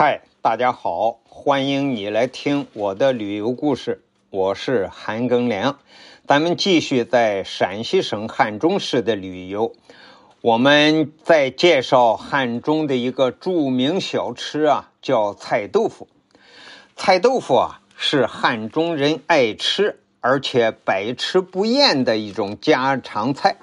嗨，大家好，欢迎你来听我的旅游故事。我是韩庚良，咱们继续在陕西省汉中市的旅游。我们在介绍汉中的一个著名小吃啊，叫菜豆腐。菜豆腐啊，是汉中人爱吃而且百吃不厌的一种家常菜，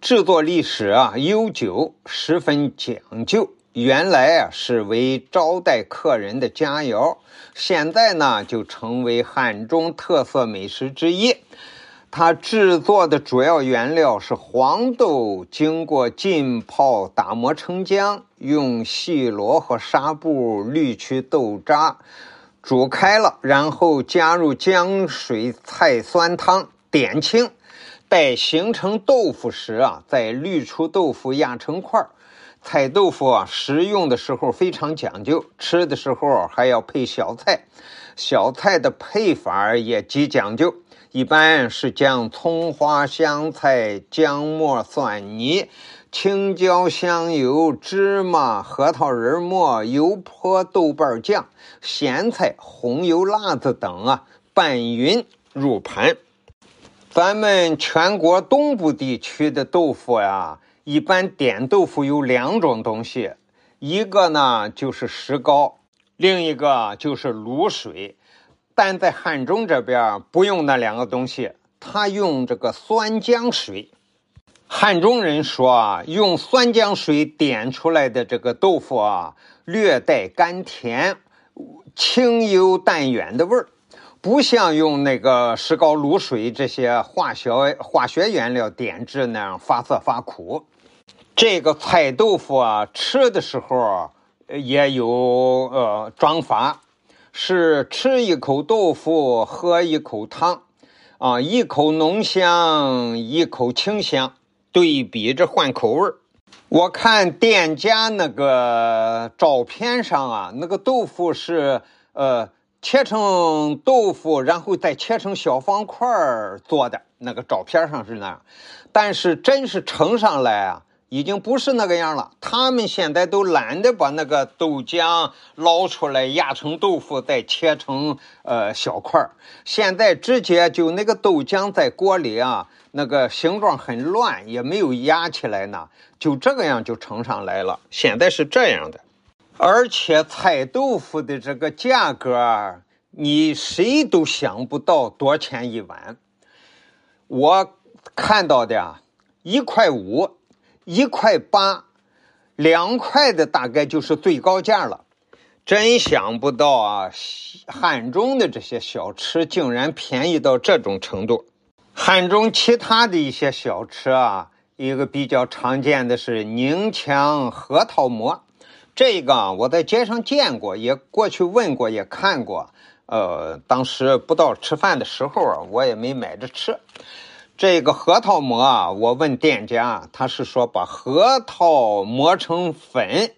制作历史啊悠久，十分讲究。原来啊是为招待客人的佳肴，现在呢就成为汉中特色美食之一。它制作的主要原料是黄豆，经过浸泡打磨成浆，用细罗和纱布滤去豆渣，煮开了，然后加入姜水、菜酸汤，点清，待形成豆腐时啊，再滤出豆腐压成块儿。菜豆腐啊，食用的时候非常讲究，吃的时候还要配小菜。小菜的配法也极讲究，一般是将葱花、香菜、姜末、蒜泥、青椒、香油、芝麻、核桃仁末、油泼豆瓣酱、咸菜、红油、辣子等啊拌匀入盘。咱们全国东部地区的豆腐呀。一般点豆腐有两种东西，一个呢就是石膏，另一个就是卤水。但在汉中这边不用那两个东西，他用这个酸浆水。汉中人说啊，用酸浆水点出来的这个豆腐啊，略带甘甜，清幽淡远的味儿，不像用那个石膏、卤水这些化学化学原料点制那样发涩发苦。这个菜豆腐啊，吃的时候也有呃装法，是吃一口豆腐，喝一口汤，啊，一口浓香，一口清香，对比着换口味儿。我看店家那个照片上啊，那个豆腐是呃切成豆腐，然后再切成小方块儿做的，那个照片上是那样，但是真是盛上来啊。已经不是那个样了，他们现在都懒得把那个豆浆捞出来压成豆腐，再切成呃小块儿。现在直接就那个豆浆在锅里啊，那个形状很乱，也没有压起来呢，就这个样就盛上来了。现在是这样的，而且菜豆腐的这个价格，你谁都想不到多少钱一碗。我看到的啊，一块五。一块八，两块的大概就是最高价了。真想不到啊，汉中的这些小吃竟然便宜到这种程度。汉中其他的一些小吃啊，一个比较常见的是宁强核桃馍，这个我在街上见过，也过去问过，也看过。呃，当时不到吃饭的时候啊，我也没买着吃。这个核桃馍啊，我问店家，他是说把核桃磨成粉，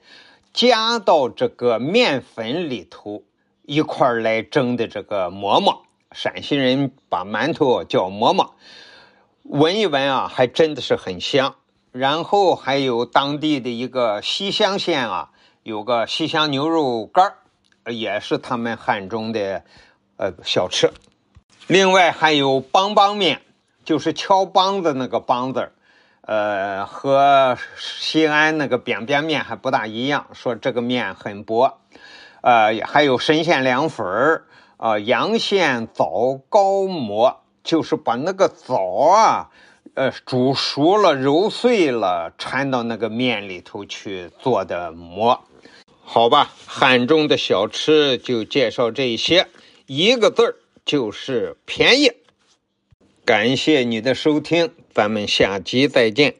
加到这个面粉里头一块来蒸的这个馍馍。陕西人把馒头叫馍馍，闻一闻啊，还真的是很香。然后还有当地的一个西乡县啊，有个西乡牛肉干也是他们汉中的呃小吃。另外还有梆梆面。就是敲梆子那个梆子呃，和西安那个扁扁面还不大一样。说这个面很薄，呃，还有神仙凉粉儿，呃，阳县枣糕馍，就是把那个枣啊，呃，煮熟了、揉碎了，掺到那个面里头去做的馍。好吧，汉中的小吃就介绍这些，一个字儿就是便宜。感谢你的收听，咱们下集再见。